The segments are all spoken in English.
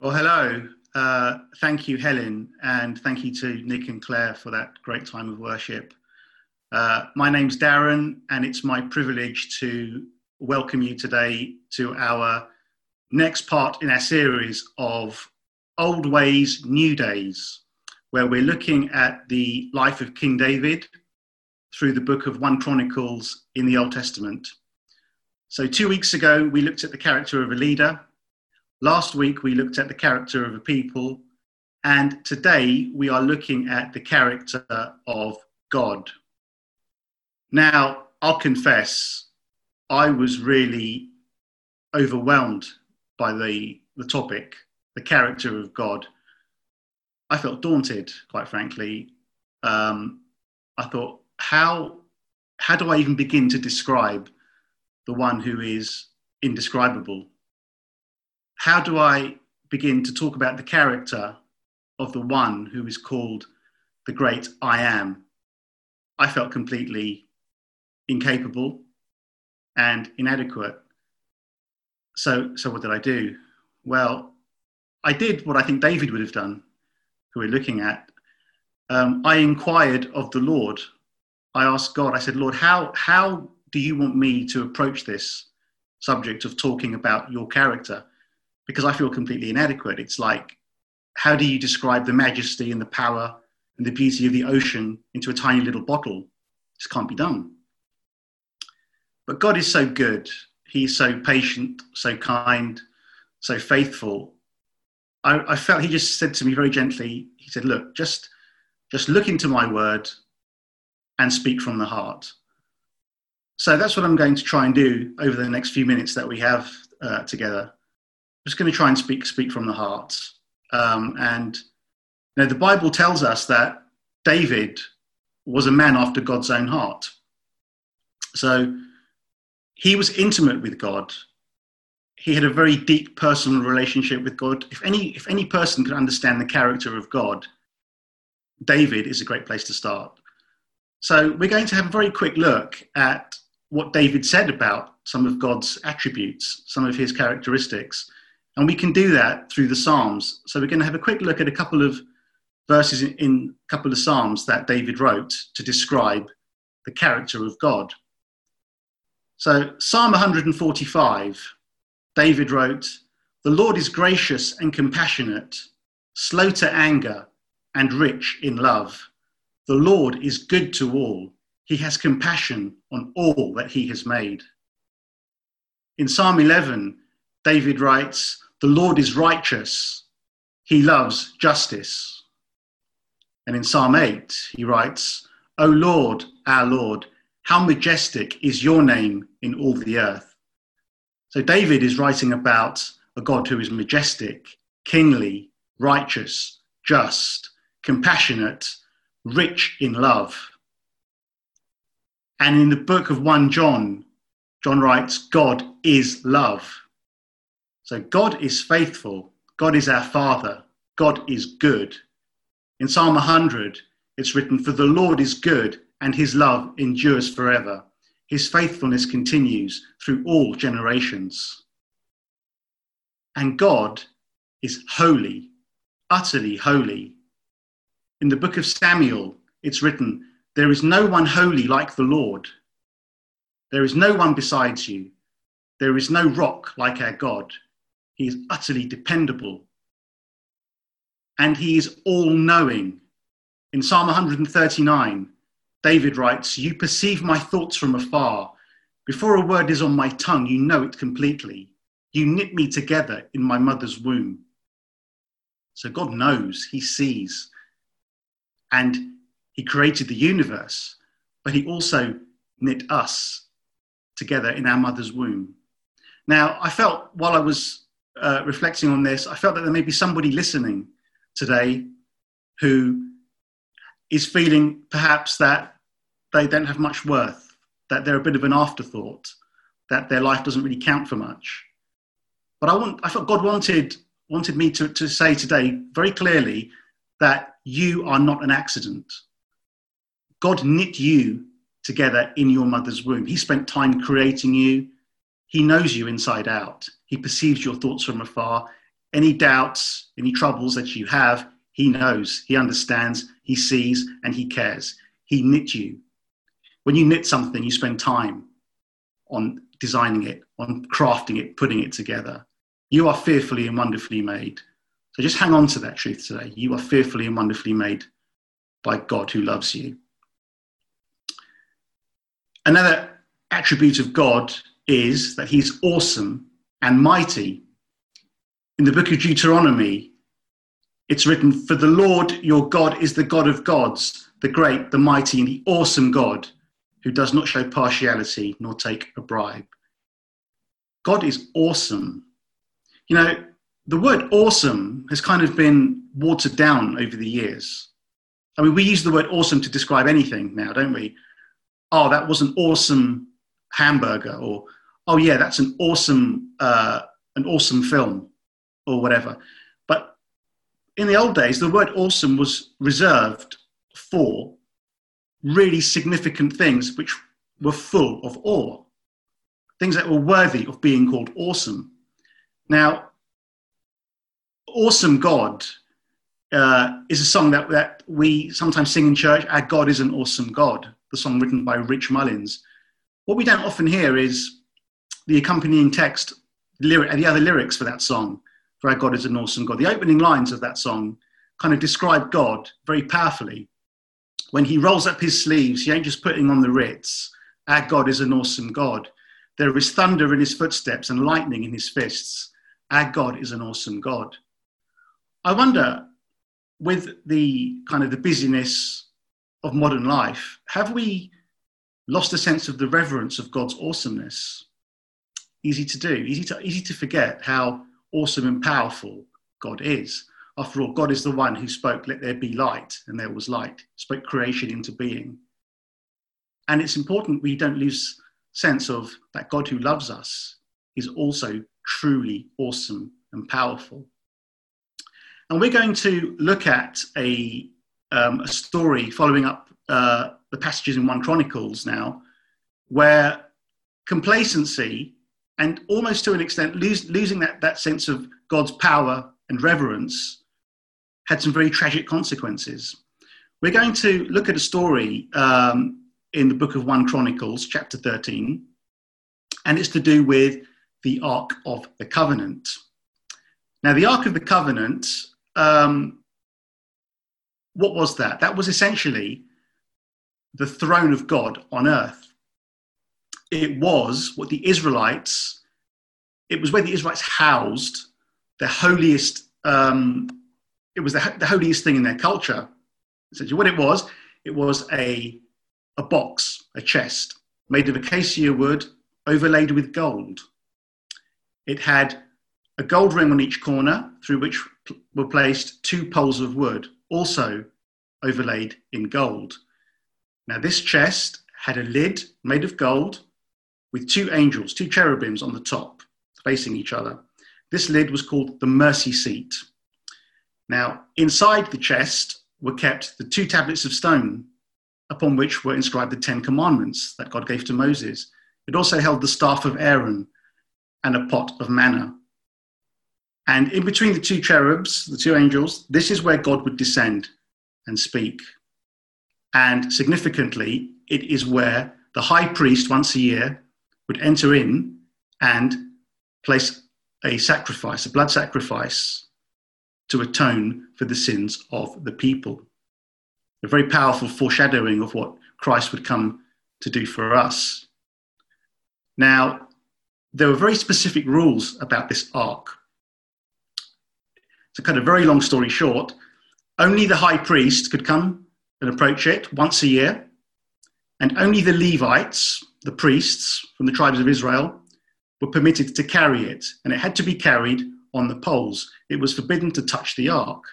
Well, hello. Uh, thank you, Helen, and thank you to Nick and Claire for that great time of worship. Uh, my name's Darren, and it's my privilege to welcome you today to our next part in our series of Old Ways, New Days, where we're looking at the life of King David through the book of 1 Chronicles in the Old Testament. So, two weeks ago, we looked at the character of a leader Last week, we looked at the character of a people, and today we are looking at the character of God. Now, I'll confess, I was really overwhelmed by the, the topic, the character of God. I felt daunted, quite frankly. Um, I thought, how, how do I even begin to describe the one who is indescribable? How do I begin to talk about the character of the one who is called the great I am? I felt completely incapable and inadequate. So, so what did I do? Well, I did what I think David would have done, who we're looking at. Um, I inquired of the Lord. I asked God, I said, Lord, how, how do you want me to approach this subject of talking about your character? Because I feel completely inadequate. It's like, how do you describe the majesty and the power and the beauty of the ocean into a tiny little bottle? This can't be done. But God is so good. He's so patient, so kind, so faithful. I, I felt he just said to me very gently, he said, Look, just, just look into my word and speak from the heart. So that's what I'm going to try and do over the next few minutes that we have uh, together just going to try and speak speak from the heart. Um, and you know, the Bible tells us that David was a man after God's own heart. So he was intimate with God. He had a very deep personal relationship with God. If any, if any person can understand the character of God, David is a great place to start. So we're going to have a very quick look at what David said about some of God's attributes, some of his characteristics. And we can do that through the Psalms. So we're going to have a quick look at a couple of verses in, a couple of Psalms that David wrote to describe the character of God. So, Psalm 145, David wrote, The Lord is gracious and compassionate, slow to anger, and rich in love. The Lord is good to all. He has compassion on all that he has made. In Psalm 11, David writes, the Lord is righteous, he loves justice. And in Psalm 8, he writes, O Lord, our Lord, how majestic is your name in all the earth. So David is writing about a God who is majestic, kingly, righteous, just, compassionate, rich in love. And in the book of 1 John, John writes, God is love. So God is faithful. God is our Father. God is good. In Psalm 100, it's written, For the Lord is good, and his love endures forever. His faithfulness continues through all generations. And God is holy, utterly holy. In the book of Samuel, it's written, There is no one holy like the Lord. There is no one besides you. There is no rock like our God. He is utterly dependable. And he is all knowing. In Psalm 139, David writes, You perceive my thoughts from afar. Before a word is on my tongue, you know it completely. You knit me together in my mother's womb. So God knows, He sees, and He created the universe, but He also knit us together in our mother's womb. Now, I felt while I was uh, reflecting on this, I felt that there may be somebody listening today who is feeling perhaps that they don't have much worth, that they're a bit of an afterthought, that their life doesn't really count for much. But I, want, I thought God wanted, wanted me to, to say today very clearly that you are not an accident. God knit you together in your mother's womb. He spent time creating you. He knows you inside out. He perceives your thoughts from afar. any doubts, any troubles that you have, He knows, He understands, He sees, and He cares. He knit you. When you knit something, you spend time on designing it, on crafting it, putting it together. You are fearfully and wonderfully made. So just hang on to that truth today. You are fearfully and wonderfully made by God who loves you. Another attribute of God is that he's awesome and mighty. In the book of Deuteronomy, it's written, For the Lord your God is the God of gods, the great, the mighty, and the awesome God who does not show partiality nor take a bribe. God is awesome. You know, the word awesome has kind of been watered down over the years. I mean, we use the word awesome to describe anything now, don't we? Oh, that was an awesome hamburger, or oh yeah, that's an awesome uh, an awesome film, or whatever. But in the old days, the word awesome was reserved for really significant things which were full of awe, things that were worthy of being called awesome. Now, Awesome God uh, is a song that, that we sometimes sing in church. Our God is an awesome God, the song written by Rich Mullins. What we don't often hear is the accompanying text, lyric, the other lyrics for that song, for our God is an awesome God. The opening lines of that song kind of describe God very powerfully when he rolls up his sleeves, he ain't just putting on the Ritz. Our God is an awesome God. There is thunder in his footsteps and lightning in his fists. Our God is an awesome God. I wonder, with the kind of the busyness of modern life, have we lost a sense of the reverence of God's awesomeness? Easy to do, easy to, easy to forget how awesome and powerful God is. After all, God is the one who spoke, let there be light, and there was light, spoke creation into being. And it's important we don't lose sense of that God who loves us is also truly awesome and powerful. And we're going to look at a, um, a story following up uh, the passages in 1 Chronicles now, where complacency and almost to an extent lose, losing that, that sense of God's power and reverence had some very tragic consequences. We're going to look at a story um, in the book of 1 Chronicles, chapter 13, and it's to do with the Ark of the Covenant. Now, the Ark of the Covenant, um, what was that? That was essentially the throne of God on earth. It was what the Israelites, it was where the Israelites housed their holiest um, it was the, the holiest thing in their culture. Essentially, what it was, it was a, a box, a chest made of acacia wood overlaid with gold. It had a gold ring on each corner through which were placed two poles of wood, also overlaid in gold. Now, this chest had a lid made of gold with two angels, two cherubims on the top, facing each other. This lid was called the mercy seat. Now, inside the chest were kept the two tablets of stone upon which were inscribed the Ten Commandments that God gave to Moses. It also held the staff of Aaron and a pot of manna. And in between the two cherubs, the two angels, this is where God would descend and speak. And significantly, it is where the high priest once a year would enter in and place a sacrifice, a blood sacrifice to atone for the sins of the people. A very powerful foreshadowing of what Christ would come to do for us. Now, there were very specific rules about this ark. To cut a very long story short, only the high priest could come and approach it once a year, and only the Levites, the priests from the tribes of Israel, were permitted to carry it, and it had to be carried on the poles. It was forbidden to touch the ark.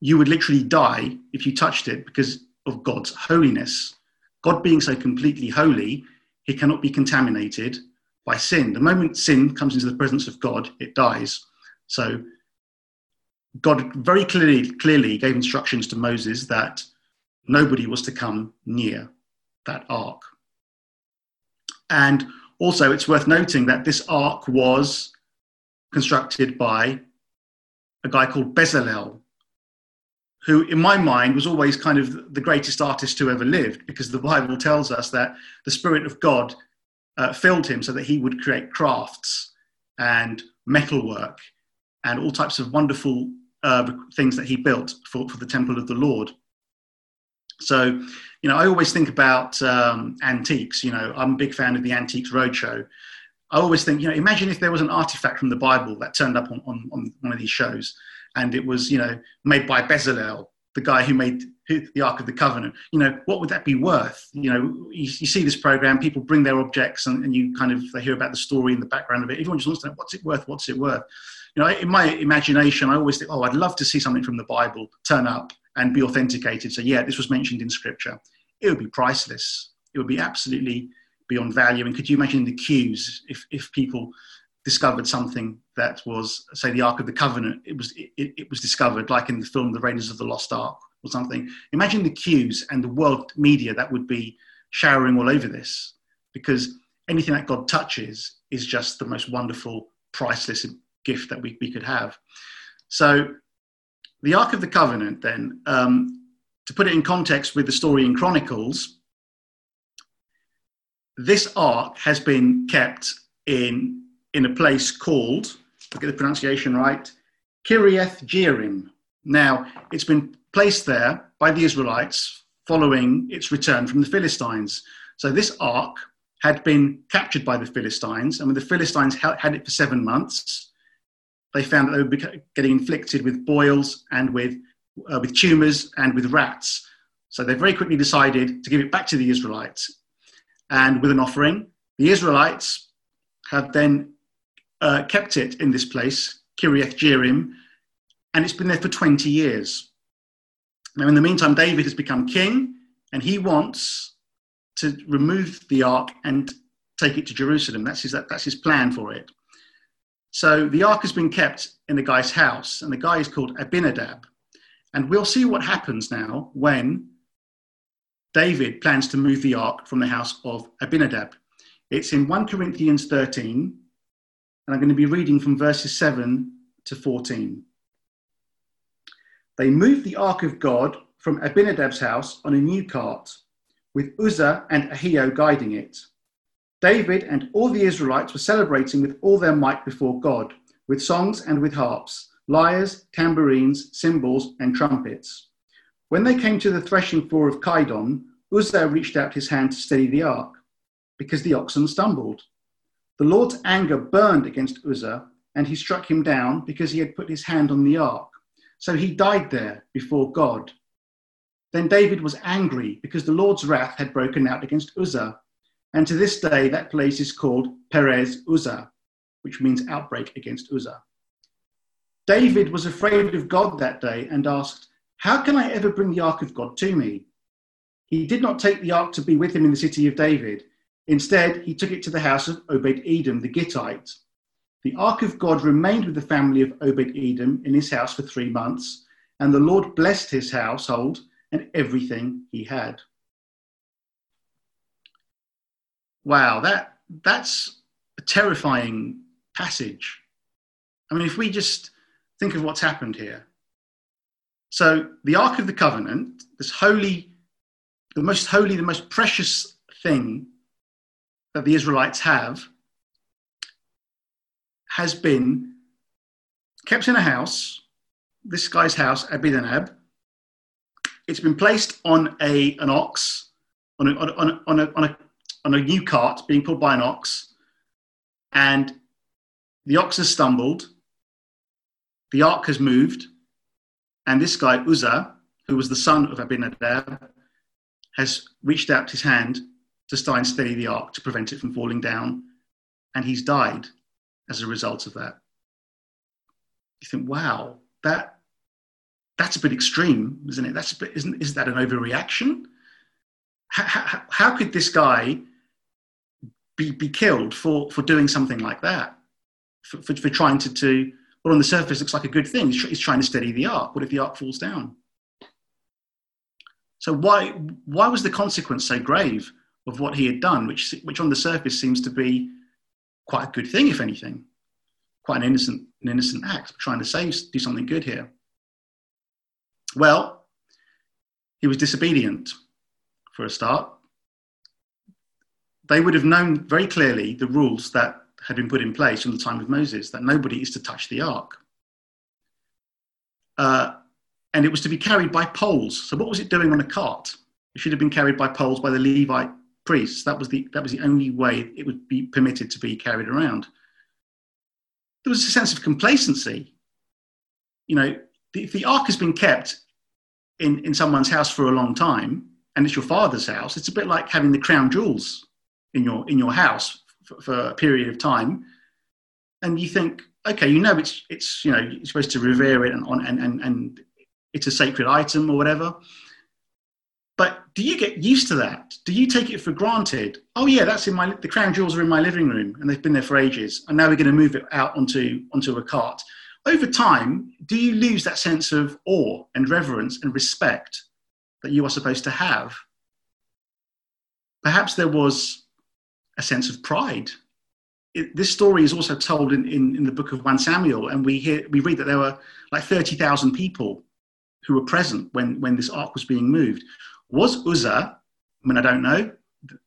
You would literally die if you touched it because of God's holiness. God being so completely holy, he cannot be contaminated by sin. The moment sin comes into the presence of God, it dies. So God very clearly, clearly gave instructions to Moses that nobody was to come near that ark. And also, it's worth noting that this ark was constructed by a guy called Bezalel, who, in my mind, was always kind of the greatest artist who ever lived, because the Bible tells us that the Spirit of God uh, filled him so that he would create crafts and metalwork and all types of wonderful uh, things that he built for, for the temple of the Lord. So, you know, I always think about um, antiques. You know, I'm a big fan of the Antiques Roadshow. I always think, you know, imagine if there was an artifact from the Bible that turned up on, on, on one of these shows and it was, you know, made by Bezalel, the guy who made the Ark of the Covenant. You know, what would that be worth? You know, you, you see this program, people bring their objects and, and, you kind of, they hear about the story and the background of it. Everyone just wants to know, what's it worth? What's it worth? You know, in my imagination, I always think, oh, I'd love to see something from the Bible turn up and be authenticated. So, yeah, this was mentioned in scripture. It would be priceless. It would be absolutely beyond value. And could you imagine the queues if, if people discovered something that was, say, the Ark of the Covenant? It was, it, it was discovered, like in the film The Raiders of the Lost Ark or something. Imagine the queues and the world media that would be showering all over this because anything that God touches is just the most wonderful, priceless gift that we, we could have. So, the Ark of the Covenant, then, um, to put it in context with the story in Chronicles, this ark has been kept in, in a place called, I'll get the pronunciation right, Kiriath Jearim. Now, it's been placed there by the Israelites following its return from the Philistines. So this ark had been captured by the Philistines, and when the Philistines had it for seven months, they found that they were getting inflicted with boils and with, uh, with tumors and with rats. So they very quickly decided to give it back to the Israelites and with an offering. The Israelites have then uh, kept it in this place, Kiriath Jearim, and it's been there for 20 years. Now, in the meantime, David has become king, and he wants to remove the ark and take it to Jerusalem. That's his, that, that's his plan for it. So the ark has been kept in the guy's house, and the guy is called Abinadab. And we'll see what happens now when David plans to move the ark from the house of Abinadab. It's in 1 Corinthians 13, and I'm going to be reading from verses 7 to 14. They moved the ark of God from Abinadab's house on a new cart, with Uzzah and Ahio guiding it. David and all the Israelites were celebrating with all their might before God, with songs and with harps, lyres, tambourines, cymbals, and trumpets. When they came to the threshing floor of Kidon, Uzzah reached out his hand to steady the ark, because the oxen stumbled. The Lord's anger burned against Uzzah, and he struck him down because he had put his hand on the ark. So he died there before God. Then David was angry because the Lord's wrath had broken out against Uzzah. And to this day, that place is called Perez Uzzah, which means outbreak against Uzzah. David was afraid of God that day and asked, how can I ever bring the ark of God to me? He did not take the ark to be with him in the city of David. Instead, he took it to the house of Obed Edom the Gittite. The ark of God remained with the family of Obed Edom in his house for three months, and the Lord blessed his household and everything he had. Wow, that, that's a terrifying passage. I mean, if we just think of what's happened here, so the Ark of the Covenant, this holy, the most holy, the most precious thing that the Israelites have, has been kept in a house, this guy's house, Abinadab. It's been placed on a, an ox, on a, on, a, on, a, on, a, on a new cart being pulled by an ox, and the ox has stumbled, the ark has moved, and this guy, Uzzah, who was the son of Abinadab, has reached out his hand to try and steady the ark to prevent it from falling down, and he's died as a result of that. You think, wow, that that's a bit extreme, isn't it? That's a bit, isn't is that an overreaction? How, how, how could this guy be, be killed for, for doing something like that? For, for, for trying to, to but on the surface looks like a good thing. He's, he's trying to steady the ark. What if the ark falls down? So why why was the consequence so grave of what he had done, which which on the surface seems to be quite a good thing, if anything, quite an innocent, an innocent act, trying to save, do something good here. Well, he was disobedient for a start. They would have known very clearly the rules that had been put in place from the time of Moses that nobody is to touch the ark. Uh, and it was to be carried by poles. So, what was it doing on a cart? It should have been carried by poles by the Levite priests. That was the, that was the only way it would be permitted to be carried around. There was a sense of complacency. You know, if the ark has been kept in, in someone's house for a long time and it's your father's house, it's a bit like having the crown jewels in your, in your house for, for a period of time. And you think, okay, you know, it's, it's you know, you're supposed to revere it and, on and, and, and it's a sacred item or whatever. But do you get used to that? Do you take it for granted? Oh yeah, that's in my the crown jewels are in my living room and they've been there for ages, and now we're going to move it out onto onto a cart. Over time, do you lose that sense of awe and reverence and respect that you are supposed to have? Perhaps there was a sense of pride. It, this story is also told in, in, in the book of 1 Samuel, and we, hear, we read that there were like 30,000 people who were present when, when this ark was being moved. Was Uzzah, I mean, I don't know,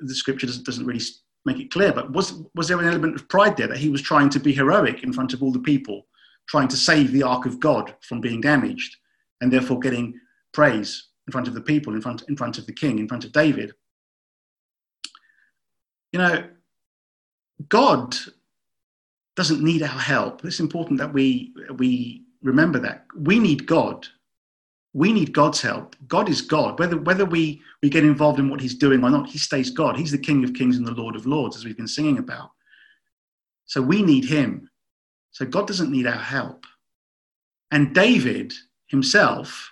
the scripture doesn't, doesn't really make it clear, but was, was there an element of pride there that he was trying to be heroic in front of all the people, trying to save the ark of God from being damaged, and therefore getting praise in front of the people, in front, in front of the king, in front of David? You know, God doesn't need our help. It's important that we, we remember that. We need God we need God's help. God is God. Whether, whether we, we get involved in what he's doing or not, he stays God. He's the King of kings and the Lord of lords, as we've been singing about. So we need him. So God doesn't need our help. And David himself,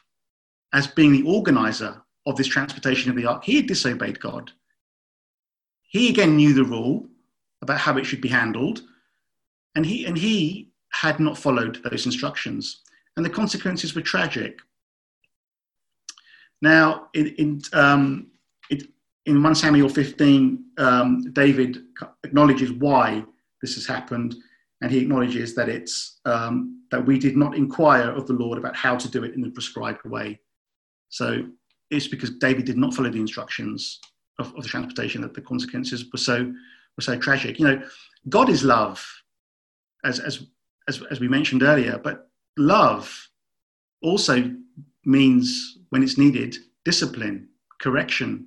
as being the organizer of this transportation of the ark, he had disobeyed God. He again knew the rule about how it should be handled, and he, and he had not followed those instructions. And the consequences were tragic. Now, in, in, um, it, in 1 Samuel 15, um, David acknowledges why this has happened, and he acknowledges that it's um, that we did not inquire of the Lord about how to do it in the prescribed way. So it's because David did not follow the instructions of, of the transportation that the consequences were so were so tragic. You know, God is love, as as as, as we mentioned earlier, but love also means, when it's needed, discipline, correction,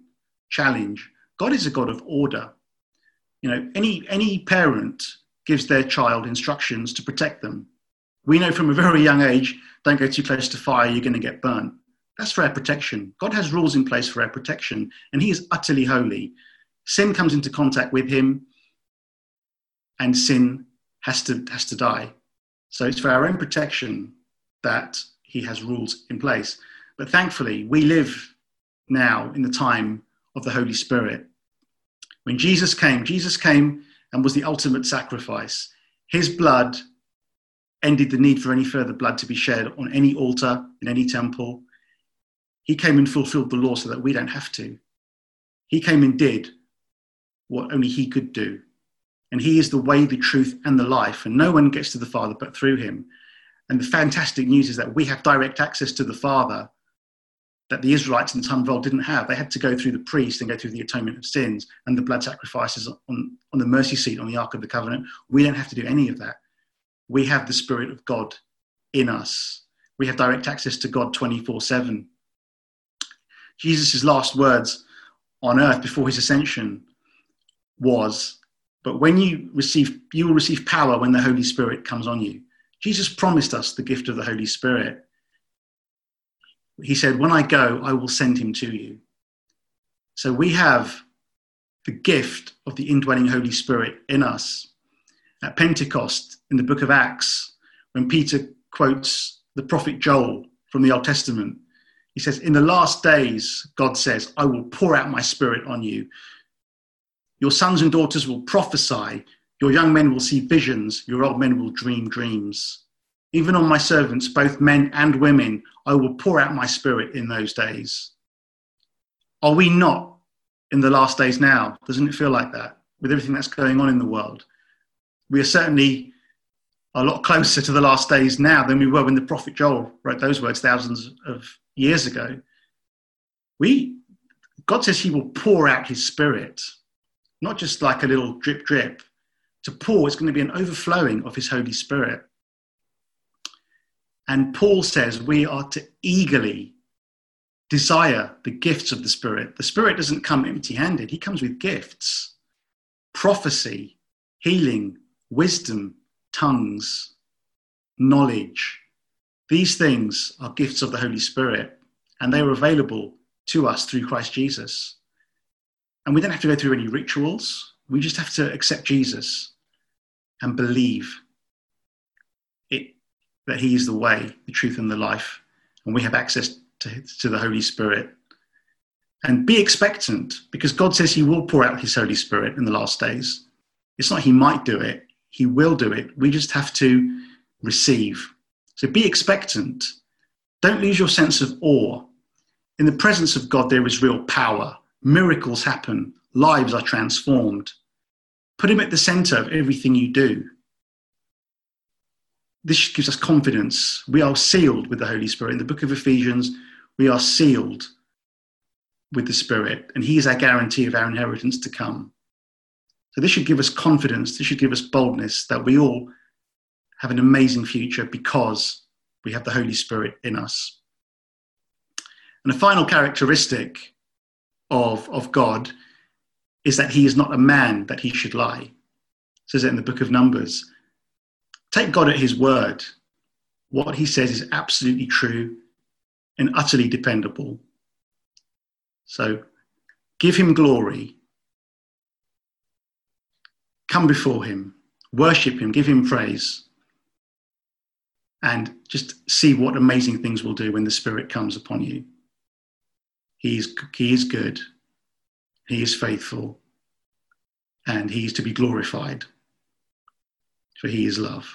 challenge. God is a God of order. You know, any, any parent gives their child instructions to protect them. We know from a very young age, don't go too close to fire, you're going to get burnt. That's for our protection. God has rules in place for our protection, and He is utterly holy. Sin comes into contact with Him, and sin has to, has to die. So it's for our own protection that he has rules in place. But thankfully, we live now in the time of the Holy Spirit. When Jesus came, Jesus came and was the ultimate sacrifice. His blood ended the need for any further blood to be shed on any altar, in any temple. He came and fulfilled the law so that we don't have to. He came and did what only he could do. And he is the way, the truth, and the life. And no one gets to the Father but through him. And the fantastic news is that we have direct access to the Father that the Israelites in the time of old didn't have. They had to go through the priest and go through the atonement of sins and the blood sacrifices on, on the mercy seat on the Ark of the Covenant. We don't have to do any of that. We have the Spirit of God in us. We have direct access to God 24 7. Jesus' last words on earth before his ascension was, But when you receive, you will receive power when the Holy Spirit comes on you. Jesus promised us the gift of the Holy Spirit. He said, When I go, I will send him to you. So we have the gift of the indwelling Holy Spirit in us. At Pentecost, in the book of Acts, when Peter quotes the prophet Joel from the Old Testament, he says, In the last days, God says, I will pour out my spirit on you. Your sons and daughters will prophesy. Your young men will see visions, your old men will dream dreams. Even on my servants, both men and women, I will pour out my spirit in those days. Are we not in the last days now? Doesn't it feel like that with everything that's going on in the world? We are certainly a lot closer to the last days now than we were when the prophet Joel wrote those words thousands of years ago. We, God says He will pour out His Spirit, not just like a little drip drip. To pour, it's going to be an overflowing of His Holy Spirit. And Paul says we are to eagerly desire the gifts of the Spirit. The Spirit doesn't come empty handed, He comes with gifts prophecy, healing, wisdom, tongues, knowledge. These things are gifts of the Holy Spirit, and they are available to us through Christ Jesus. And we don't have to go through any rituals. We just have to accept Jesus and believe it, that He is the way, the truth, and the life. And we have access to, to the Holy Spirit. And be expectant because God says He will pour out His Holy Spirit in the last days. It's not He might do it, He will do it. We just have to receive. So be expectant. Don't lose your sense of awe. In the presence of God, there is real power. Miracles happen, lives are transformed. Put Him at the center of everything you do. This gives us confidence. We are sealed with the Holy Spirit. In the book of Ephesians, we are sealed with the Spirit, and He is our guarantee of our inheritance to come. So, this should give us confidence, this should give us boldness that we all have an amazing future because we have the Holy Spirit in us. And the final characteristic of, of God is that He is not a man that He should lie. It says it in the book of Numbers. Take God at His word. What He says is absolutely true and utterly dependable. So give him glory. Come before him, worship him, give him praise, and just see what amazing things will do when the Spirit comes upon you. He is, he is good, he is faithful, and he is to be glorified, for he is love.